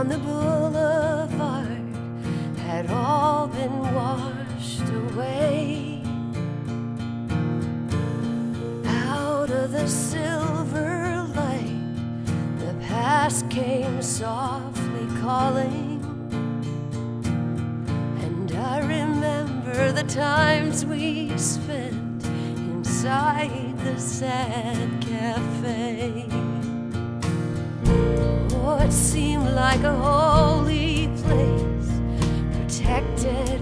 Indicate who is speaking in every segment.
Speaker 1: down the boulevard had all been washed away. Out of the silver light, the past came softly calling. And I remember the times we spent inside the sad cafe. Oh, what seemed like a holy place, protected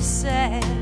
Speaker 1: sad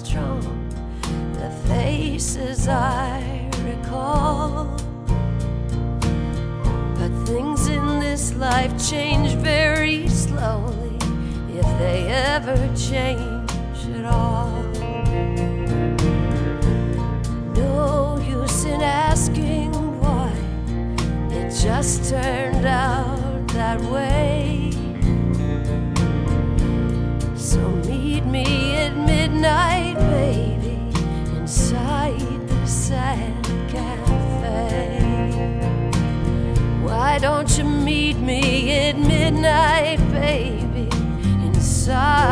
Speaker 1: drawn the faces I recall. But things in this life change very slowly, if they ever change at all. No use in asking why, it just turned out that way. Don't you meet me at midnight, baby, inside